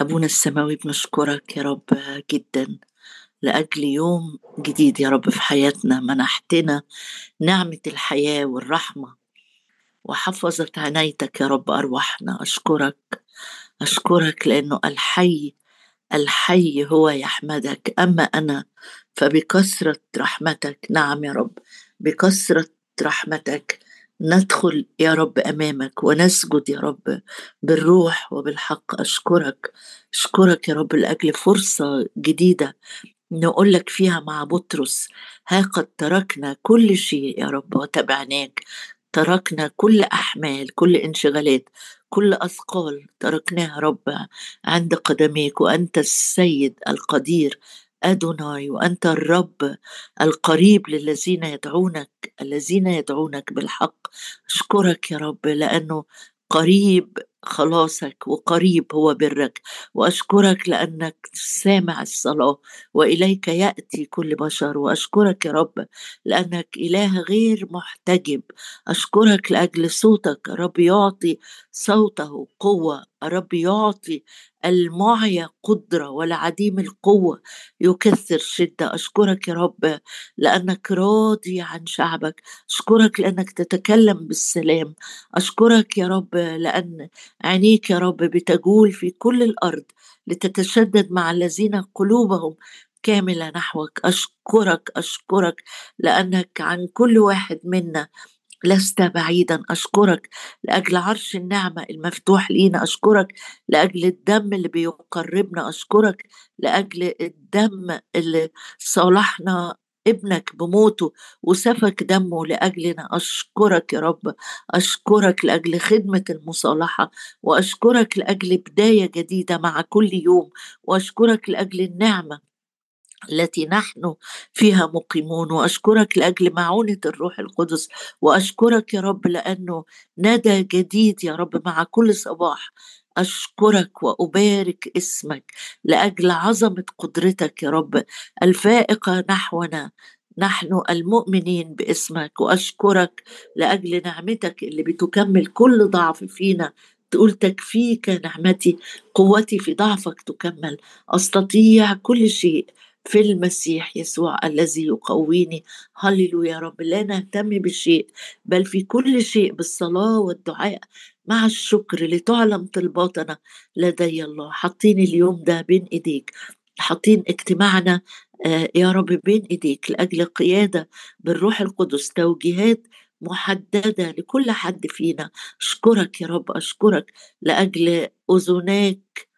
أبونا السماوي بنشكرك يا رب جدا. لأجل يوم جديد يا رب في حياتنا منحتنا نعمة الحياة والرحمة. وحفظت عنايتك يا رب أرواحنا. أشكرك أشكرك لأنه الحي الحي هو يحمدك. أما أنا فبكثرة رحمتك نعم يا رب بكثرة رحمتك ندخل يا رب أمامك ونسجد يا رب بالروح وبالحق. أشكرك أشكرك يا رب لأجل فرصة جديدة نقول لك فيها مع بطرس. ها قد تركنا كل شيء يا رب وتبعناك. تركنا كل أحمال كل انشغالات كل أثقال تركناها رب عند قدميك وأنت السيد القدير أدوناي وأنت الرب القريب للذين يدعونك الذين يدعونك بالحق. أشكرك يا رب لأنه قريب خلاصك وقريب هو برك وأشكرك لأنك سامع الصلاة وإليك يأتي كل بشر وأشكرك يا رب لأنك إله غير محتجب. أشكرك لأجل صوتك رب يعطي صوته قوة رب يعطي المعيا قدرة والعديم القوة يكثر شدة. أشكرك يا رب لأنك راضي عن شعبك. أشكرك لأنك تتكلم بالسلام. أشكرك يا رب لأن عينيك يا رب بتجول في كل الأرض لتتشدد مع الذين قلوبهم كاملة نحوك. أشكرك أشكرك لأنك عن كل واحد منا لست بعيدا. أشكرك لأجل عرش النعمة المفتوح لينا. أشكرك لأجل الدم اللي بيقربنا. أشكرك لأجل الدم اللي صالحنا ابنك بموته وسفك دمه لاجلنا أشكرك يا رب أشكرك لأجل خدمة المصالحة وأشكرك لأجل بداية جديدة مع كل يوم وأشكرك لأجل النعمة التي نحن فيها مقيمون وأشكرك لأجل معونة الروح القدس وأشكرك يا رب لأنه ندى جديد يا رب مع كل صباح أشكرك وأبارك اسمك لأجل عظمة قدرتك يا رب. الفائقة نحونا نحن المؤمنين باسمك وأشكرك لأجل نعمتك اللي بتكمل كل ضعف فينا. تقول تكفيك نعمتي قوتي في ضعفك تكمل. أستطيع كل شيء في المسيح يسوع الذي يقويني. هللويا يا رب. لا نهتم بشيء بل في كل شيء بالصلاة والدعاء مع الشكر لتعلم طلباتنا لدي الله. حاطين اليوم ده بين إيديك. حاطين اجتماعنا آه، يا رب بين إيديك لأجل قيادة بالروح القدس. توجيهات محددة لكل حد فينا. أشكرك يا رب أشكرك لأجل أذناك.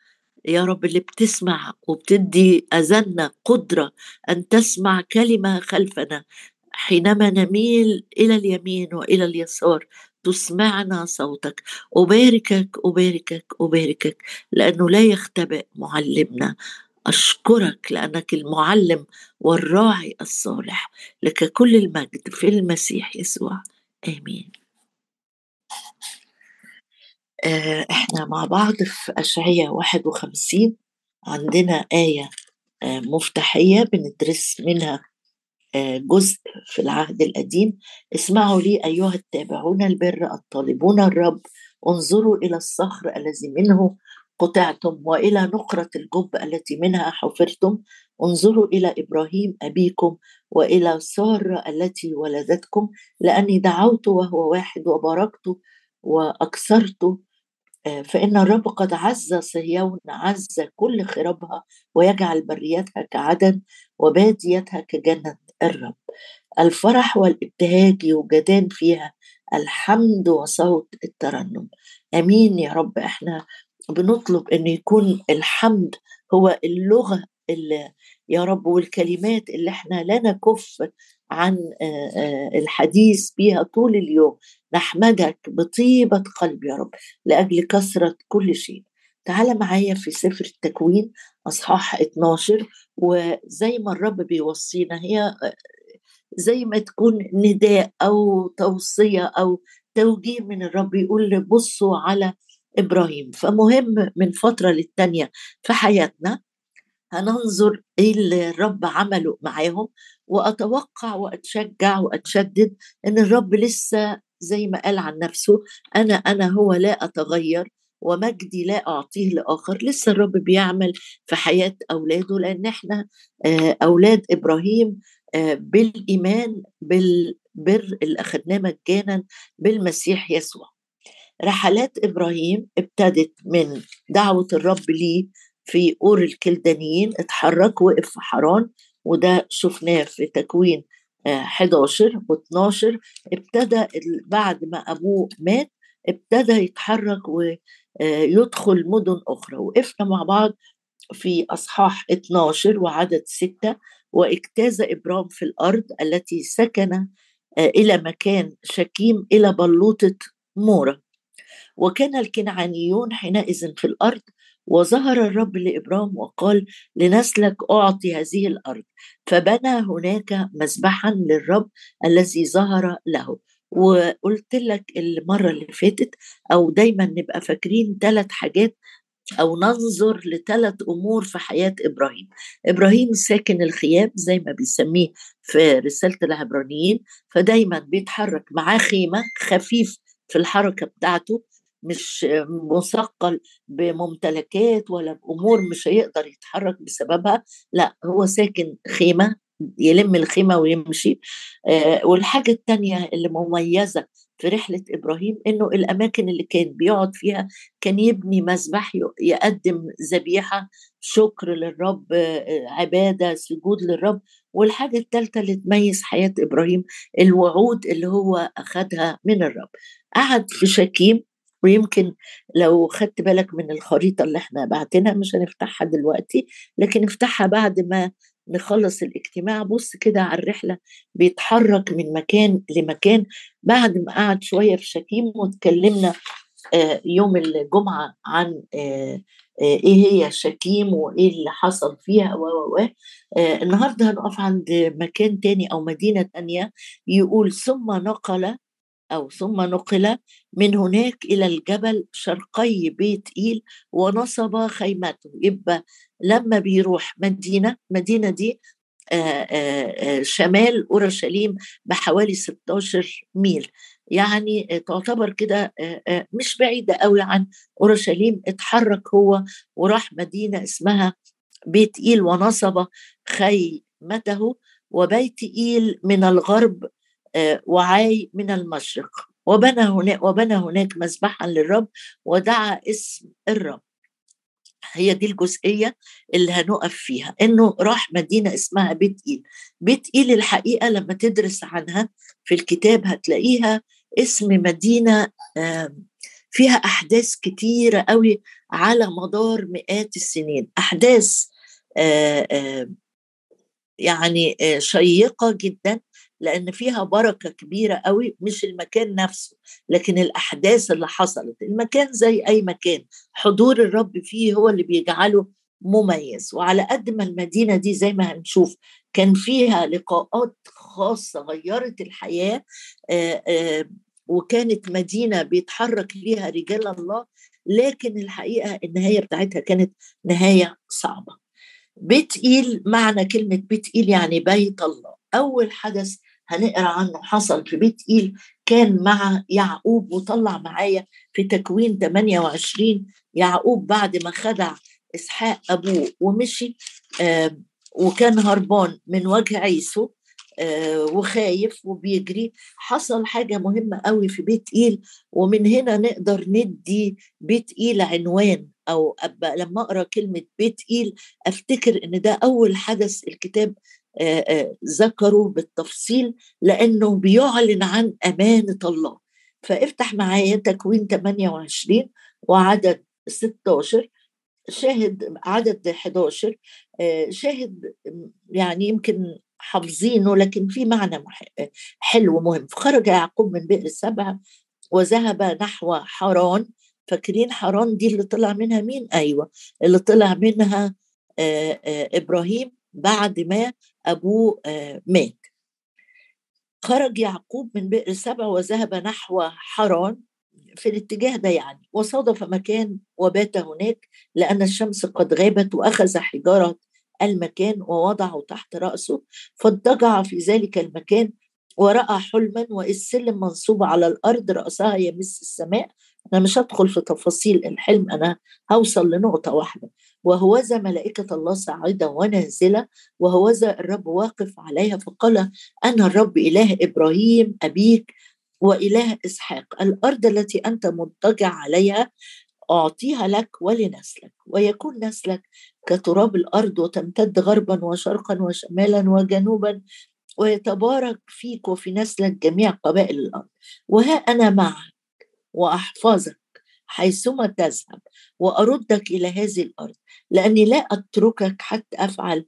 يا رب اللي بتسمع وبتدي أذنا قدرة أن تسمع كلمة خلفنا. حينما نميل إلى اليمين وإلى اليسار تسمعنا صوتك أباركك أباركك أباركك لأنه لا يختبئ معلمنا. أشكرك لأنك المعلم والراعي الصالح. لك كل المجد في المسيح يسوع. آمين. آه، إحنا مع بعض في أشعية 51 عندنا آية آه، مفتاحية بندرس منها جزء في العهد القديم. اسمعوا لي أيها التابعون البر الطالبون الرب. انظروا إلى الصخر الذي منه قطعتم وإلى نقرة الجب التي منها حفرتم. انظروا إلى إبراهيم أبيكم وإلى سارة التي ولدتكم. لأني دعوت وهو واحد وباركت وأكثرت. آه، فإن الرب قد عز صهيون عز كل خرابها ويجعل بريتها كعدن وباديتها كجنة. الرب. الفرح والابتهاج يوجدان فيها. الحمد وصوت الترنم. آمين يا رب. إحنا بنطلب إن يكون الحمد هو اللغة اللي يا رب والكلمات اللي إحنا لا نكف عن الحديث بها طول اليوم. نحمدك بطيبة قلب يا رب لأجل كثرة كل شيء. تعال معايا في سفر التكوين أصحاح 12 وزي ما الرب بيوصينا هي زي ما تكون نداء أو توصية أو توجيه من الرب يقول بصوا على إبراهيم. فمهم من فترة للتانية في حياتنا هننظر إيه اللي الرب عمله معاهم وأتوقع وأتشجع وأتشدد إن الرب لسه زي ما قال عن نفسه أنا أنا هو لا أتغير. ومجدي لا أعطيه لآخر. لسه الرب بيعمل في حياة أولاده لأن إحنا آه، أولاد إبراهيم آه، بالإيمان بالبر اللي أخذناه مجانا بالمسيح يسوع. رحلات إبراهيم ابتدت من دعوة الرب ليه في أور الكلدانيين اتحرك وقف في حران وده شفناه في تكوين 11 و12 ابتدى بعد ما أبوه مات ابتدى يتحرك ويدخل مدن أخرى. وقفنا مع بعض في أصحاح 12 وعدد 6 واجتاز إبرام في الأرض التي سكن آه، إلى مكان شكيم إلى بلوطة مورة وكان الكنعانيون حينئذ في الأرض وظهر الرب لإبرام وقال لنسلك أعطي هذه الأرض. فبنى هناك مذبحا للرب الذي ظهر له. وقلت لك المرة اللي فاتت أو دايما نبقى فاكرين ثلاث حاجات أو ننظر لثلاث أمور في حياة إبراهيم. إبراهيم ساكن الخيام زي ما بيسميه في رسالة العبرانيين فدايما بيتحرك معاه خيمة خفيف في الحركة بتاعته مش مثقل بممتلكات ولا بأمور مش هيقدر يتحرك بسببها لا هو ساكن خيمة يلم الخيمة ويمشي. آه والحاجة الثانية اللي مميزة في رحلة إبراهيم إنه الأماكن اللي كان بيقعد فيها كان يبني مذبح يقدم ذبيحة شكر للرب عبادة سجود للرب. والحاجة الثالثة اللي تميز حياة إبراهيم الوعود اللي هو أخذها من الرب. قعد في شكيم ويمكن لو خدت بالك من الخريطة اللي إحنا بعتنا مش هنفتحها دلوقتي لكن افتحها بعد ما نخلص الاجتماع بص كده على الرحلة بيتحرك من مكان لمكان. بعد ما قعد شوية في شكيم وتكلمنا آه، يوم الجمعة عن آه، آه، إيه هي شكيم وإيه اللي حصل فيها و و النهارده هنقف عند مكان تاني أو مدينة تانية يقول ثم نقل أو ثم نقل من هناك إلى الجبل شرقي بيت إيل ونصب خيمته يبقى لما بيروح مدينة مدينة دي شمال أورشليم بحوالي 16 ميل. يعني تعتبر كده مش بعيدة قوي عن أورشليم. اتحرك هو وراح مدينة اسمها بيت إيل ونصب خيمته. وبيت إيل من الغرب آه، وعاي من المشرق. وبنى هناك وبنى هناك مذبحا للرب ودعا اسم الرب. هي دي الجزئية اللي هنقف فيها. إنه راح مدينة اسمها بيت إيل. بيت إيل الحقيقة لما تدرس عنها في الكتاب هتلاقيها اسم مدينة فيها أحداث كتيرة قوي على مدار مئات السنين. أحداث يعني شيقة جدا. لأن فيها بركة كبيرة قوي مش المكان نفسه لكن الأحداث اللي حصلت المكان زي أي مكان حضور الرب فيه هو اللي بيجعله مميز. وعلى قد ما المدينة دي زي ما هنشوف كان فيها لقاءات خاصة غيرت الحياة وكانت مدينة بيتحرك ليها رجال الله لكن الحقيقة النهاية بتاعتها كانت نهاية صعبة. بيت إيل معنى كلمة بيت إيل يعني بيت الله. أول حدث هنقرأ عنه حصل في بيت إيل كان مع يعقوب وطلع معايا في تكوين 28 يعقوب بعد ما خدع إسحاق أبوه ومشي وكان هربان من وجه عيسو آه وخايف وبيجري. حصل حاجة مهمة قوي في بيت إيل ومن هنا نقدر ندي بيت إيل عنوان أو أبقى لما أقرأ كلمة بيت إيل أفتكر إن ده أول حدث الكتاب ذكروا بالتفصيل لأنه بيعلن عن أمانة الله. فافتح معايا تكوين 28 وعدد 16 شاهد عدد 11 شاهد يعني يمكن حافظينه لكن في معنى حلو مهم. فخرج يعقوب من بئر السبع وذهب نحو حران فاكرين حران دي اللي طلع منها مين؟ أيوه اللي طلع منها إبراهيم. بعد ما أبوه آه، مات. خرج يعقوب من بئر سبع وذهب نحو حران في الاتجاه ده يعني وصادف مكان وبات هناك لأن الشمس قد غابت وأخذ حجارة المكان ووضعه تحت رأسه فاضطجع في ذلك المكان ورأى حلما وإذ سلم منصوب على الأرض رأسها يمس السماء أنا مش هدخل في تفاصيل الحلم أنا هوصل لنقطة واحدة وهوذا ملائكة الله صاعدة ونازلة وهوذا الرب واقف عليها فقال أنا الرب إله إبراهيم أبيك وإله إسحاق الأرض التي أنت مضطجع عليها أعطيها لك ولنسلك ويكون نسلك كتراب الأرض وتمتد غربا وشرقا وشمالا وجنوبا ويتبارك فيك وفي نسلك جميع قبائل الأرض وها أنا معك وأحفظك حيثما تذهب وأردك إلى هذه الأرض لأني لا أتركك حتى أفعل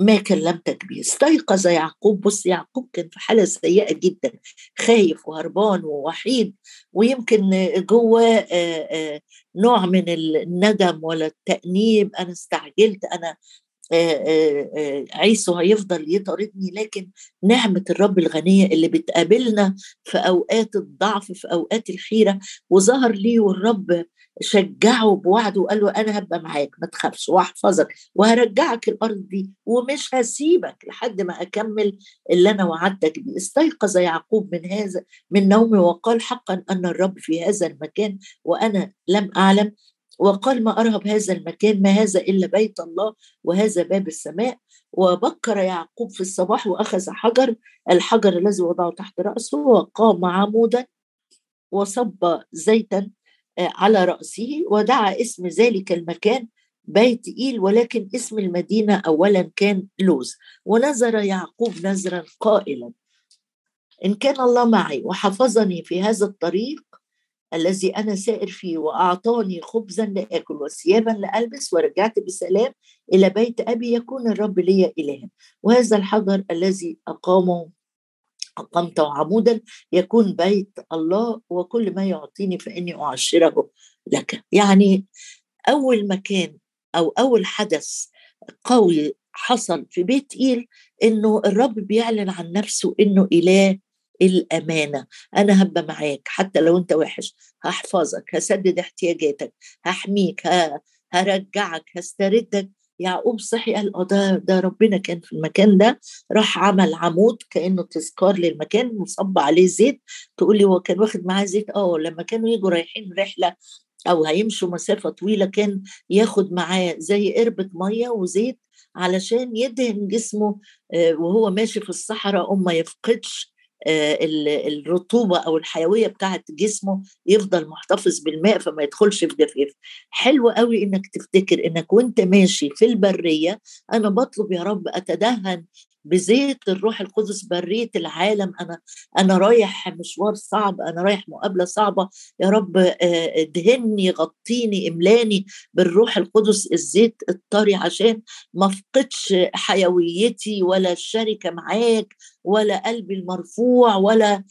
ما كلمتك به. استيقظ يعقوب بص يعقوب كان في حالة سيئة جدا خايف وهربان ووحيد ويمكن جوه نوع من الندم ولا التأنيب أنا استعجلت أنا عيسو هيفضل يطاردني لكن نعمة الرب الغنية اللي بتقابلنا في أوقات الضعف في أوقات الحيرة وظهر لي والرب شجعه بوعده وقال له أنا هبقى معاك ما تخافش وأحفظك وهرجعك الأرض دي ومش هسيبك لحد ما أكمل اللي أنا وعدتك بيه. استيقظ يعقوب من هذا من نومه وقال حقا أن الرب في هذا المكان وأنا لم أعلم وقال ما أرهب هذا المكان ما هذا إلا بيت الله وهذا باب السماء. وبكر يعقوب في الصباح وأخذ حجر الحجر الذي وضعه تحت رأسه وقام عمودا وصب زيتا آه، على رأسه ودعا اسم ذلك المكان بيت إيل ولكن اسم المدينة أولا كان لوز. ونذر يعقوب نذرا قائلا. إن كان الله معي وحفظني في هذا الطريق الذي أنا سائر فيه وأعطاني خبزا لآكل وثيابا لألبس ورجعت بسلام إلى بيت أبي يكون الرب لي إلها وهذا الحجر الذي أقامه أقمته عمودا يكون بيت الله وكل ما يعطيني فإني أعشره لك. يعني أول مكان أو أول حدث قوي حصل في بيت إيل إنه الرب بيعلن عن نفسه إنه إله الأمانة. أنا هبقى معاك. حتى لو أنت وحش هحفظك هسدد احتياجاتك هحميك هرجعك هستردك. يعقوب صحي. قال آه ده ده ربنا كان في المكان ده. راح عمل عمود كأنه تذكار للمكان وصب عليه زيت. تقول لي هو كان واخد معاه زيت؟ آه لما كانوا يجوا رايحين رحلة أو هيمشوا مسافة طويلة كان ياخد معاه زي قربة مية وزيت علشان يدهن جسمه آه، وهو ماشي في الصحراء وما يفقدش الرطوبة أو الحيوية بتاعه جسمه يفضل محتفظ بالماء فما يدخلش في جفاف. حلو قوي إنك تفتكر إنك وأنت ماشي في البرية أنا بطلب يا رب أتدهن بزيت الروح القدس بريت العالم. أنا أنا رايح مشوار صعب أنا رايح مقابلة صعبة. يا رب ادهني غطيني املاني بالروح القدس. الزيت الطري عشان ما افقدش حيويتي ولا الشركة معاك ولا قلبي المرفوع ولا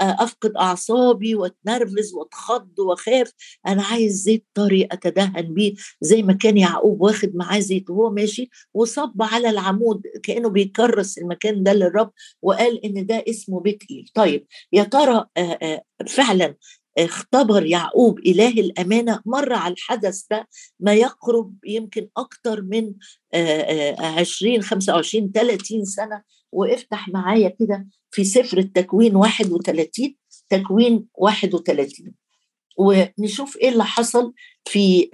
افقد اعصابي واتنرفز واتخض واخاف. أنا عايز زيت طري أتدهن بيه زي ما كان يعقوب واخد معاه زيت وهو ماشي وصب على العمود كأنه بيكرس المكان ده للرب وقال إن ده اسمه بيت ايل طيب يا ترى فعلا اختبر يعقوب إله الأمانة مر على الحدث ده ما يقرب يمكن أكتر من 20 25 30 سنة؟ وافتح معايا كده في سفر التكوين 31 تكوين 31 ونشوف إيه اللي حصل في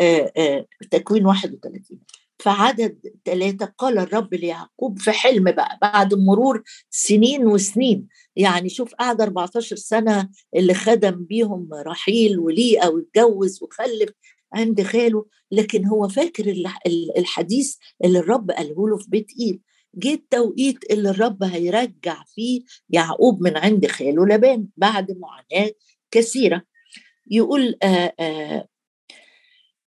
تكوين 31 فعدد ثلاثة قال الرب ليعقوب في حلم بقى بعد مرور سنين وسنين. يعني شوف قعد 14 سنة اللي خدم بيهم رحيل وليئة واتجوز وخلف عند خاله لكن هو فاكر الحديث اللي الرب قاله له في بيت إيل. جه التوقيت اللي الرب هيرجع فيه يعقوب من عند خاله لبان بعد معاناة كثيرة. يقول آآ آآ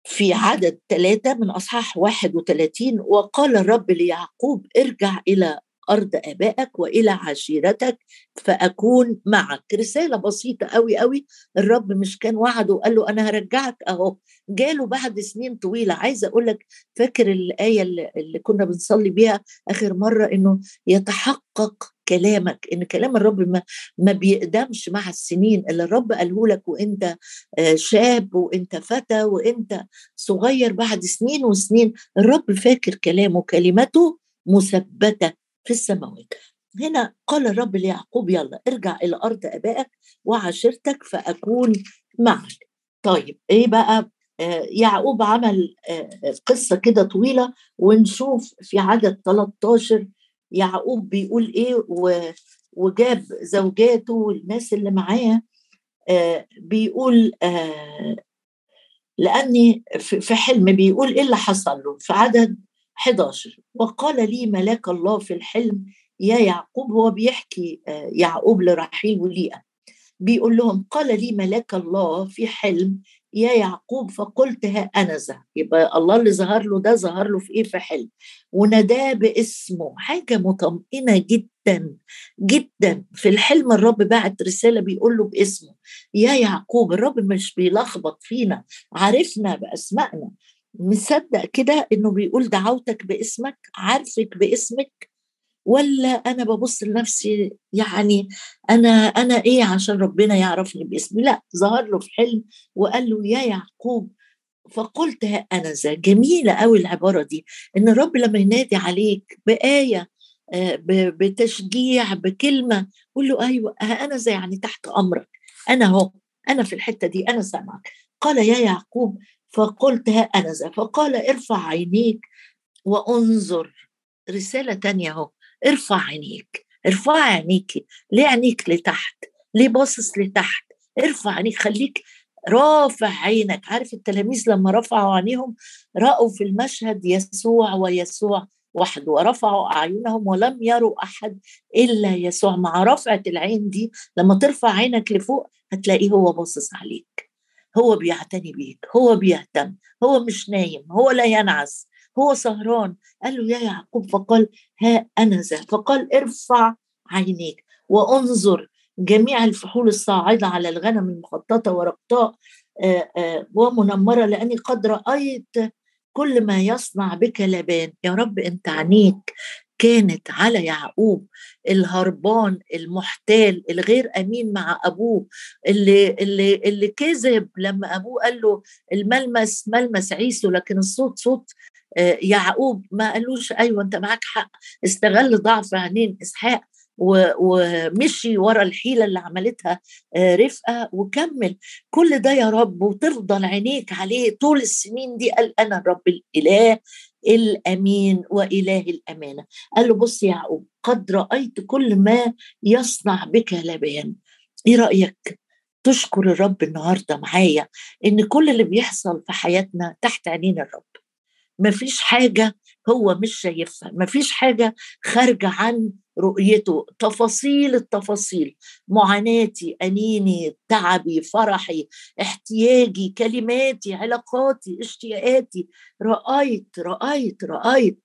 في عدد ثلاثة من أصحاح 31 وقال الرب ليعقوب ارجع إلى أرض آبائك وإلى عشيرتك فأكون معك. رسالة بسيطة قوي قوي الرب مش كان وعده وقال له أنا هرجعك أهو. جاله بعد سنين طويلة. عايزة أقول لك فاكر الآية اللي كنا بنصلي بيها آخر مرة؟ إنه يتحقق كلامك. إن كلام الرب ما, ما بيقدمش مع السنين. اللي الرب قاله لك وأنت آه، شاب وأنت فتى وأنت صغير بعد سنين وسنين الرب فاكر كلامه كلمته مثبتة. في السماوات. هنا قال الرب ليعقوب يلا ارجع إلى أرض أبائك وعشيرتك فأكون معك. طيب إيه بقى؟ آه، يعقوب عمل آه، قصة كده طويلة ونشوف في عدد 13 يعقوب بيقول إيه وجاب زوجاته والناس اللي معاه آه، بيقول لأني في حلم بيقول إيه اللي حصل له؟ في عدد 11 وقال لي ملاك الله في الحلم يا يعقوب. هو بيحكي يعقوب لرحيل وليئة. بيقول لهم قال لي ملاك الله في حلم يا يعقوب فقلت ها أنا ذا يبقى الله اللي ظهر له ده ظهر له في إيه؟ في حلم. وناداه باسمه. حاجة مطمئنة جدا جدا. في الحلم الرب بعت رسالة بيقول له باسمه. يا يعقوب الرب مش بيلخبط فينا عارفنا بأسمائنا. مصدق كده إنه بيقول دعوتك باسمك عارفك باسمك ولا أنا ببص لنفسي يعني أنا أنا إيه عشان ربنا يعرفني باسمي؟ لأ ظهر له في حلم وقال له يا يعقوب فقلت ها أنا ذا جميلة قوي العبارة دي إن الرب لما ينادي عليك بآية آه، بتشجيع بكلمة قول له أيوه ها أنا ذا يعني تحت أمرك أنا هو أنا في الحتة دي أنا سامعك. قال يا يعقوب فقلت ها أنا ذا فقال ارفع عينيك وانظر. رسالة تانية أهو ارفع عينيك ارفع عينيكي ليه عينيك لتحت؟ ليه باصص لتحت؟ ارفع عينيك خليك رافع عينك. عارف التلاميذ لما رفعوا عينيهم رأوا في المشهد يسوع ويسوع وحده ورفعوا أعينهم ولم يروا أحد إلا يسوع. مع رفعة العين دي لما ترفع عينك لفوق هتلاقيه هو باصص عليك. هو بيعتني بيك هو بيهتم هو مش نايم هو لا ينعس هو سهران. قال له يا يعقوب فقال ها أنا ذا فقال ارفع عينيك وانظر جميع الفحول الصاعدة على الغنم المخططة ورقطاء ومنمرة لأني قد رأيت كل ما يصنع بك لبان. يا رب أنت عنيك. كانت على يعقوب الهربان المحتال الغير أمين مع أبوه اللي اللي اللي كذب لما أبوه قال له الملمس ملمس عيسو لكن الصوت صوت آه، يعقوب ما قالوش أيوه أنت معاك حق استغل ضعف عينين إسحاق ومشي ورا الحيلة اللي عملتها آه، رفقة وكمل. كل ده يا رب وتفضل عينيك عليه طول السنين دي قال أنا الرب الإله الأمين وإله الأمانة. قال له بص يا يعقوب قد رأيت كل ما يصنع بك لبان. إيه رأيك؟ تشكر الرب النهارده معايا إن كل اللي بيحصل في حياتنا تحت عينين الرب. مفيش حاجة هو مش شايفها مفيش حاجة خارجة عن رؤيته تفاصيل التفاصيل معاناتي أنيني تعبي فرحي احتياجي كلماتي علاقاتي اشتياقاتي. رأيت رأيت رأيت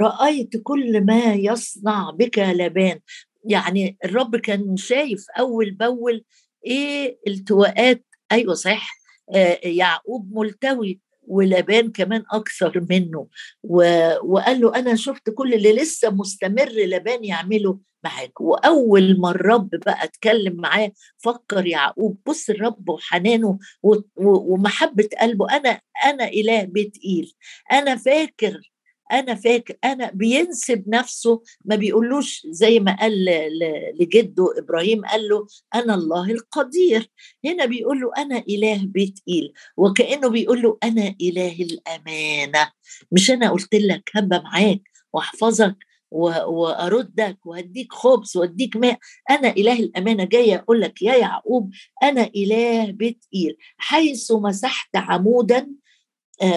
رأيت كل ما يصنع بك لبان. يعني الرب كان شايف أول بأول إيه التواءات. أيوه صح. آه يعقوب ملتوي. ولبان كمان أكثر منه. و... وقال له أنا شفت كل اللي لسه مستمر لبان يعمله معاك. وأول ما الرب بقى اتكلم معاه فكر يعقوب بص الرب وحنانه و... و... ومحبة قلبه أنا أنا إله بيت ايل أنا فاكر أنا فاكر أنا بينسب نفسه ما بيقولوش زي ما قال لجده إبراهيم قال له أنا الله القدير. هنا بيقول له أنا إله بيت ايل وكأنه بيقول له أنا إله الأمانة. مش أنا قلت لك هبقى معاك وأحفظك وأردك وأديك خبز وأديك ماء. أنا إله الأمانة جاي أقول لك يا يعقوب أنا إله بيت ايل حيث مسحت عمودا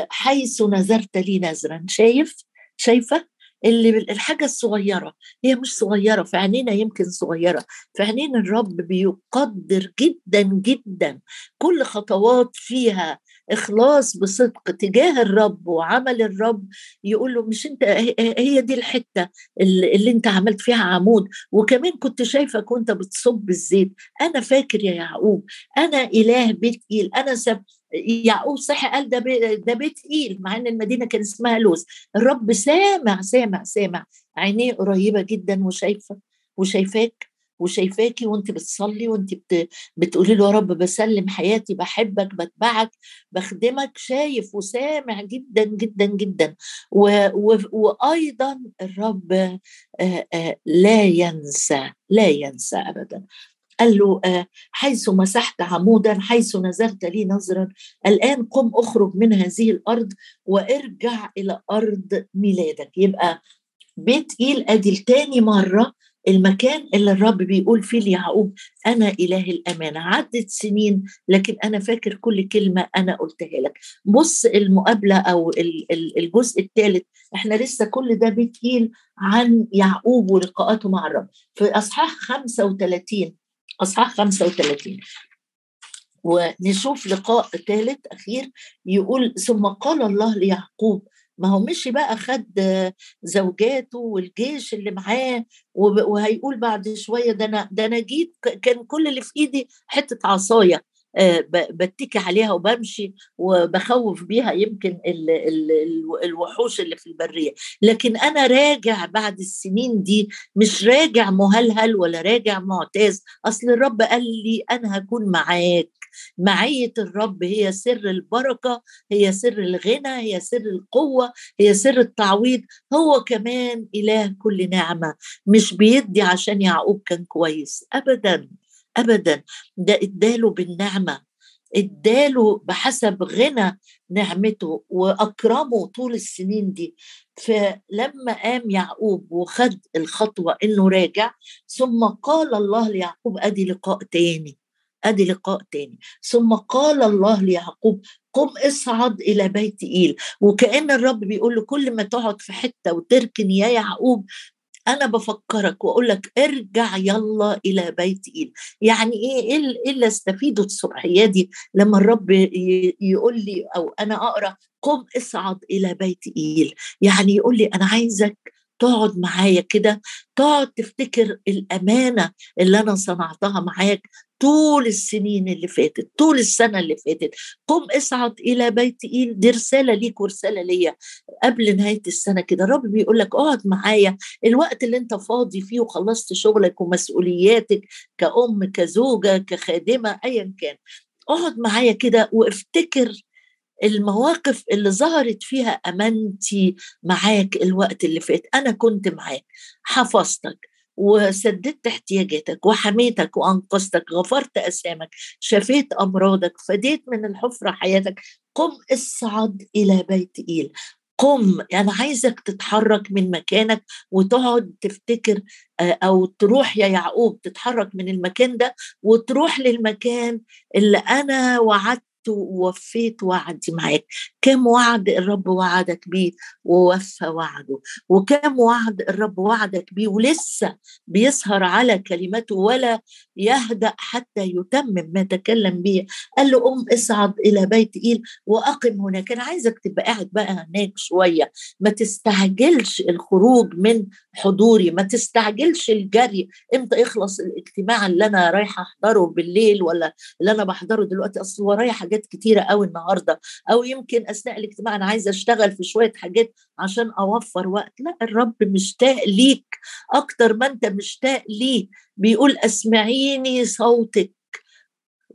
حيث نذرت لي نذرا. شايف؟ شايفة؟ اللي الحاجة الصغيرة. هي مش صغيرة في عينينا يمكن صغيرة. في عينين الرب بيقدر جدا جدا كل خطوات فيها إخلاص بصدق تجاه الرب وعمل الرب. يقول له مش أنت هي دي الحتة اللي, أنت عملت فيها عمود. وكمان كنت شايفك وأنت بتصب الزيت. أنا فاكر يا يعقوب أنا إله بيت أنا سب يعقوب صحي قال ده ده بيت إيل مع إن المدينة كان اسمها لوز. الرب سامع سامع سامع. عينيه قريبة جدا وشايفة وشايفاك وشايفاكي وانت بتصلي وانت بت... بتقولي له يا رب بسلم حياتي بحبك بتبعك بخدمك شايف وسامع جدا جدا جدا. و... و... وأيضا الرب آ آ لا ينسى لا ينسى ابدا. قال له آه، حيث مسحت عمودا حيث نزلت لي نظرا الآن قم اخرج من هذه الأرض وارجع إلى أرض ميلادك. يبقى بيت إيل أدي لتاني مرة المكان اللي الرب بيقول فيه ليعقوب أنا إله الأمانة. عدت سنين لكن أنا فاكر كل كلمة أنا قلتها لك. بص المقابلة أو الجزء الثالث إحنا لسه كل ده بيتقيل عن يعقوب ولقاءاته مع الرب. في إصحاح 35 أصحاح 35 ونشوف لقاء ثالث أخير يقول ثم قال الله ليعقوب ما هو مشي بقى خد زوجاته والجيش اللي معاه وهيقول بعد شوية ده أنا ده أنا جيت كان كل اللي في إيدي حتة عصاية. بتكي عليها وبمشي وبخوف بيها يمكن الوحوش اللي في البرية. لكن أنا راجع بعد السنين دي مش راجع مهلهل ولا راجع معتاز أصل الرب قال لي أنا هكون معاك. معية الرب هي سر البركة هي سر الغنى هي سر القوة هي سر التعويض. هو كمان إله كل نعمة. مش بيدي عشان يعقوب كان كويس. ابدا. ابدا. ده إداله بالنعمة. إداله بحسب غنى نعمته وأكرمه طول السنين دي. فلما قام يعقوب وخد الخطوة إنه راجع ثم قال الله ليعقوب أدي لقاء تاني. أدي لقاء تاني. ثم قال الله ليعقوب قم اصعد إلى بيت إيل. وكأن الرب بيقول له كل ما تقعد في حتة وتركن يا يعقوب أنا بفكرك واقول لك ارجع يلا إلى بيت ايل يعني إيه؟ إيه اللي أستفيده الصبحية دي لما الرب يقول لي أو أنا أقرأ قم اصعد إلى بيت ايل يعني يقول لي أنا عايزك تقعد معايا كده تقعد تفتكر الأمانة اللي أنا صنعتها معاك طول السنين اللي فاتت طول السنة اللي فاتت. قم اصعد إلى بيت إيل دي رسالة ليك ورسالة ليا. قبل نهاية السنة كده الرب بيقول لك اقعد معايا. الوقت اللي انت فاضي فيه وخلصت شغلك ومسؤولياتك كأم كزوجة كخادمة أيا كان. اقعد معايا كده وافتكر المواقف اللي ظهرت فيها أمانتي معاك الوقت اللي فات. أنا كنت معاك حفظتك وسددت احتياجاتك وحميتك وأنقذتك غفرت أسامك شفيت أمراضك فديت من الحفرة حياتك. قم اصعد إلى بيت إيل. قم أنا عايزك تتحرك من مكانك وتقعد تفتكر آه، أو تروح يا يعقوب تتحرك من المكان ده وتروح للمكان اللي أنا وعدت ووفيت وعدي معاك. كم وعد الرب وعدك بيه؟ ووفى وعده. وكم وعد الرب وعدك بيه؟ ولسه بيسهر على كلمته ولا يهدأ حتى يتمم ما تكلم به قال له قم اصعد إلى بيت إيل وأقم هناك. أنا عايزك تبقى قاعد بقى هناك شوية. ما تستعجلش الخروج من حضوري. ما تستعجلش الجري. إمتى يخلص الاجتماع اللي أنا رايحه أحضره بالليل ولا اللي أنا بحضره دلوقتي؟ أصل ورايا حاجات كتيرة قوي النهارده أو يمكن أثناء الاجتماع أنا عايزة أشتغل في شوية حاجات عشان أوفر وقت. لأ الرب مشتاق ليك أكتر ما أنت مشتاق ليه. بيقول أسمعيني صوتك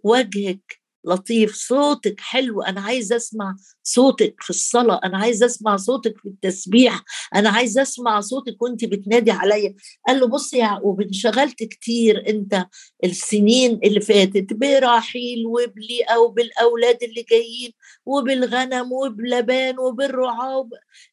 وجهك لطيف صوتك حلو. أنا عايز أسمع صوتك في الصلاة. أنا عايز أسمع صوتك في التسبيح. أنا عايز أسمع صوتك وأنت بتنادي عليا. قال له بص يا يعقوب انشغلت كتير أنت السنين اللي فاتت براحيل وبليئه وبالاولاد اللي جايين وبالغنم وبلبان وبالرعاه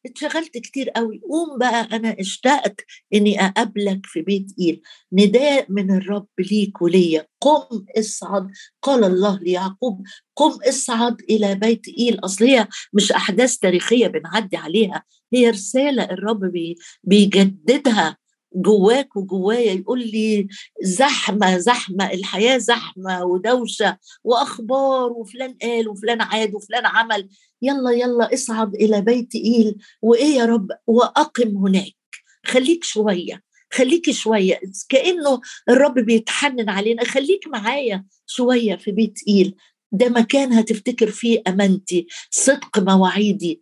اتشغلت كتير قوي. قوم بقى أنا اشتقت إني أقابلك في بيت إيل. نداء من الرب ليك وليا. قم اصعد. قال الله ليعقوب قم اصعد إلى بيت إيل. أصل هي مش أحداث تاريخية بنعدي عليها هي رسالة الرب بي بيجددها جواك وجوايا يقول لي زحمة زحمة الحياة زحمة ودوشة وأخبار وفلان قال وفلان عاد وفلان عمل. يلا يلا اصعد إلى بيت إيل وإيه يا رب؟ وأقم هناك. خليك شوية خليكي شوية. كأنه الرب بيتحنن علينا. خليك معايا شوية في بيت إيل. ده مكان هتفتكر فيه أمانتي صدق مواعيدي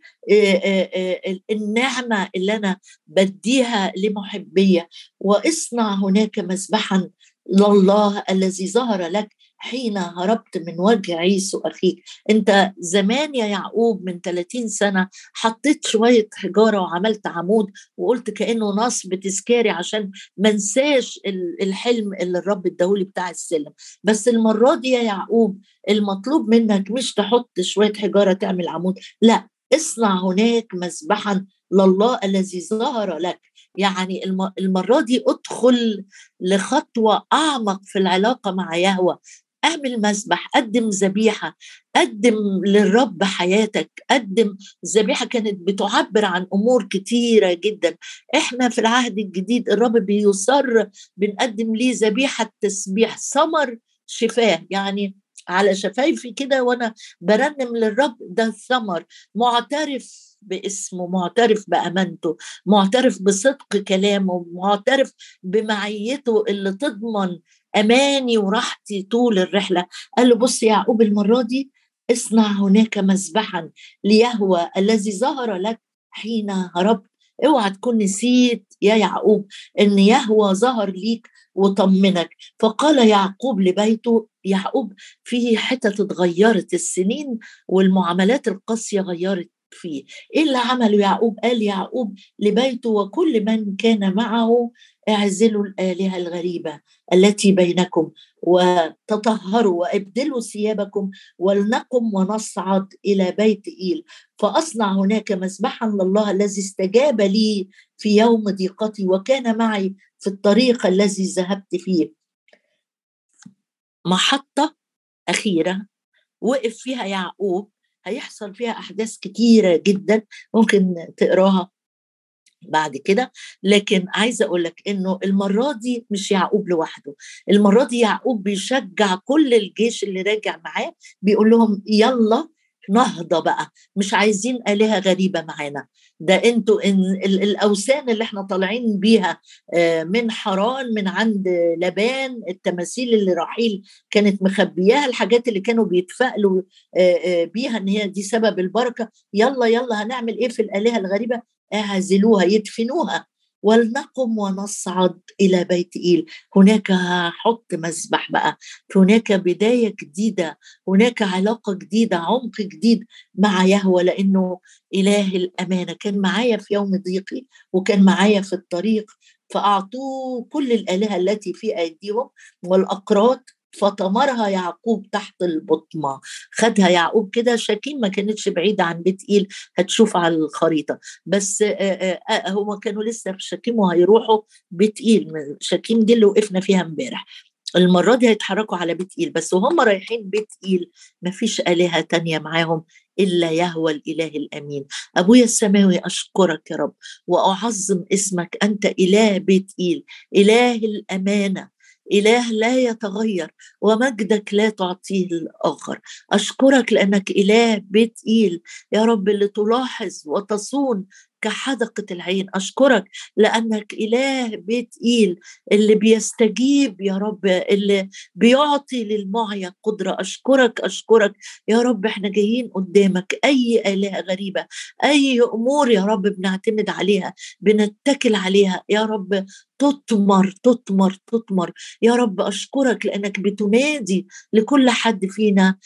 النعمة اللي أنا بديها لمحبية. واصنع هناك مسبحا لله الذي ظهر لك حين هربت من وجه عيسو أخيك. أنت زمان يا يعقوب من 30 سنة حطيت شوية حجارة وعملت عمود وقلت كأنه نصب تذكاري عشان ما انساش الحلم اللي الرب اداهولي بتاع السلم. بس المرة دي يا يعقوب المطلوب منك مش تحط شوية حجارة تعمل عمود. لا اصنع هناك مذبحا لله الذي ظهر لك. يعني المرة دي ادخل لخطوة أعمق في العلاقة مع يهوه. اعمل مسبح قدم ذبيحة قدم للرب حياتك قدم ذبيحة كانت بتعبر عن أمور كتيرة جدا. إحنا في العهد الجديد الرب بيصر بنقدم ليه ذبيحة تسبيح ثمر شفاه. يعني على شفايفي كده وأنا برنم للرب ده ثمر معترف باسمه معترف بأمانته معترف بصدق كلامه معترف بمعيته اللي تضمن أماني وراحتي طول الرحلة. قال له بص يعقوب المرة دي اصنع هناك مذبحا ليهوى الذي ظهر لك حين هربت. اوعى تكون نسيت يا يعقوب إن يهوى ظهر ليك وطمنك. فقال يعقوب لبيته يعقوب في حتت اتغيرت السنين والمعاملات القاسية غيرت فيه. إيه اللي عمله يعقوب؟ قال يعقوب لبيته وكل من كان معه اعزلوا الآلهة الغريبة التي بينكم وتطهروا وابدلوا ثيابكم ولنقم ونصعد إلى بيت إيل. فأصنع هناك مذبحا لله الذي استجاب لي في يوم ضيقتي وكان معي في الطريق الذي ذهبت فيه. محطة أخيرة وقف فيها يعقوب. هيحصل فيها أحداث كتيرة جدا ممكن تقراها. بعد كده. لكن عايزة أقول لك إنه المرة دي مش يعقوب لوحده. المرة دي يعقوب بيشجع كل الجيش اللي راجع معاه بيقول لهم يلا نهضة بقى مش عايزين آلهة غريبة معانا. ده أنتوا إن الأوثان اللي إحنا طالعين بيها آه، من حران من عند لبان التماثيل اللي رحيل كانت مخبياها الحاجات اللي كانوا بيتفائلوا آه، آه، بيها إن هي دي سبب البركة. يلا يلا هنعمل إيه في الآلهة الغريبة؟ اعزلوها يدفنوها. ولنقم ونصعد إلى بيت إيل. هناك حط مسبح بقى. هناك بداية جديدة. هناك علاقة جديدة عمق جديد مع يهوى لأنه إله الأمانة. كان معايا في يوم ضيقي وكان معايا في الطريق فأعطوه كل الآلهة التي في أيديهم والأقراط فطمرها يعقوب تحت البطمة خدها يعقوب كده شكيم ما كانتش بعيدة عن بيت إيل هتشوف على الخريطة. بس هو كانوا لسه في شكيم وهيروحوا بيت إيل شكيم دي اللي وقفنا فيها امبارح. المرة دي هيتحركوا على بيت إيل بس وهم رايحين بيت إيل مفيش آلهة تانية معاهم إلا يهوى الإله الأمين. أبويا السماوي أشكرك يا رب وأعظم اسمك أنت إله بيت إيل إله الأمانة. إله لا يتغير ومجدك لا تعطيه الآخر. أشكرك لأنك إله بيت إيل يا رب اللي تلاحظ وتصون كحدقة العين. أشكرك لأنك إله بيت إيل اللي بيستجيب يا رب اللي بيعطي للمعيا قدرة. أشكرك أشكرك يا رب. إحنا جايين قدامك. أي آلهة غريبة أي أمور يا رب بنعتمد عليها بنتكل عليها. يا رب تطمر تطمر تطمر. يا رب أشكرك لأنك بتنادي لكل حد فينا.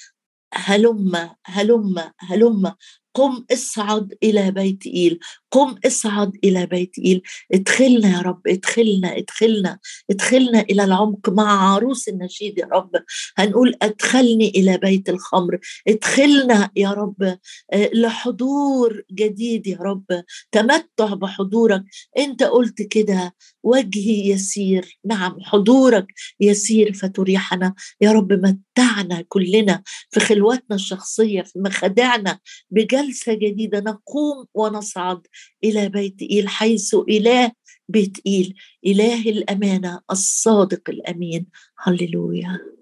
هلم هلم هلم. قم اصعد إلى بيت إيل. قم اصعد إلى بيت إيل. ادخلنا يا رب ادخلنا ادخلنا ادخلنا إلى العمق مع عروس النشيد يا رب. هنقول ادخلني إلى بيت الخمر. ادخلنا يا رب آه، لحضور جديد يا رب. تمتع بحضورك. انت قلت كده وجهي يسير. نعم حضورك يسير فتريحنا. يا رب متعنا كلنا في خلواتنا الشخصية في مخادعنا بجلسه جديدة نقوم ونصعد إلى بيت إيل حيث إله بيت إيل إله الأمانة الصادق الأمين. هللويا.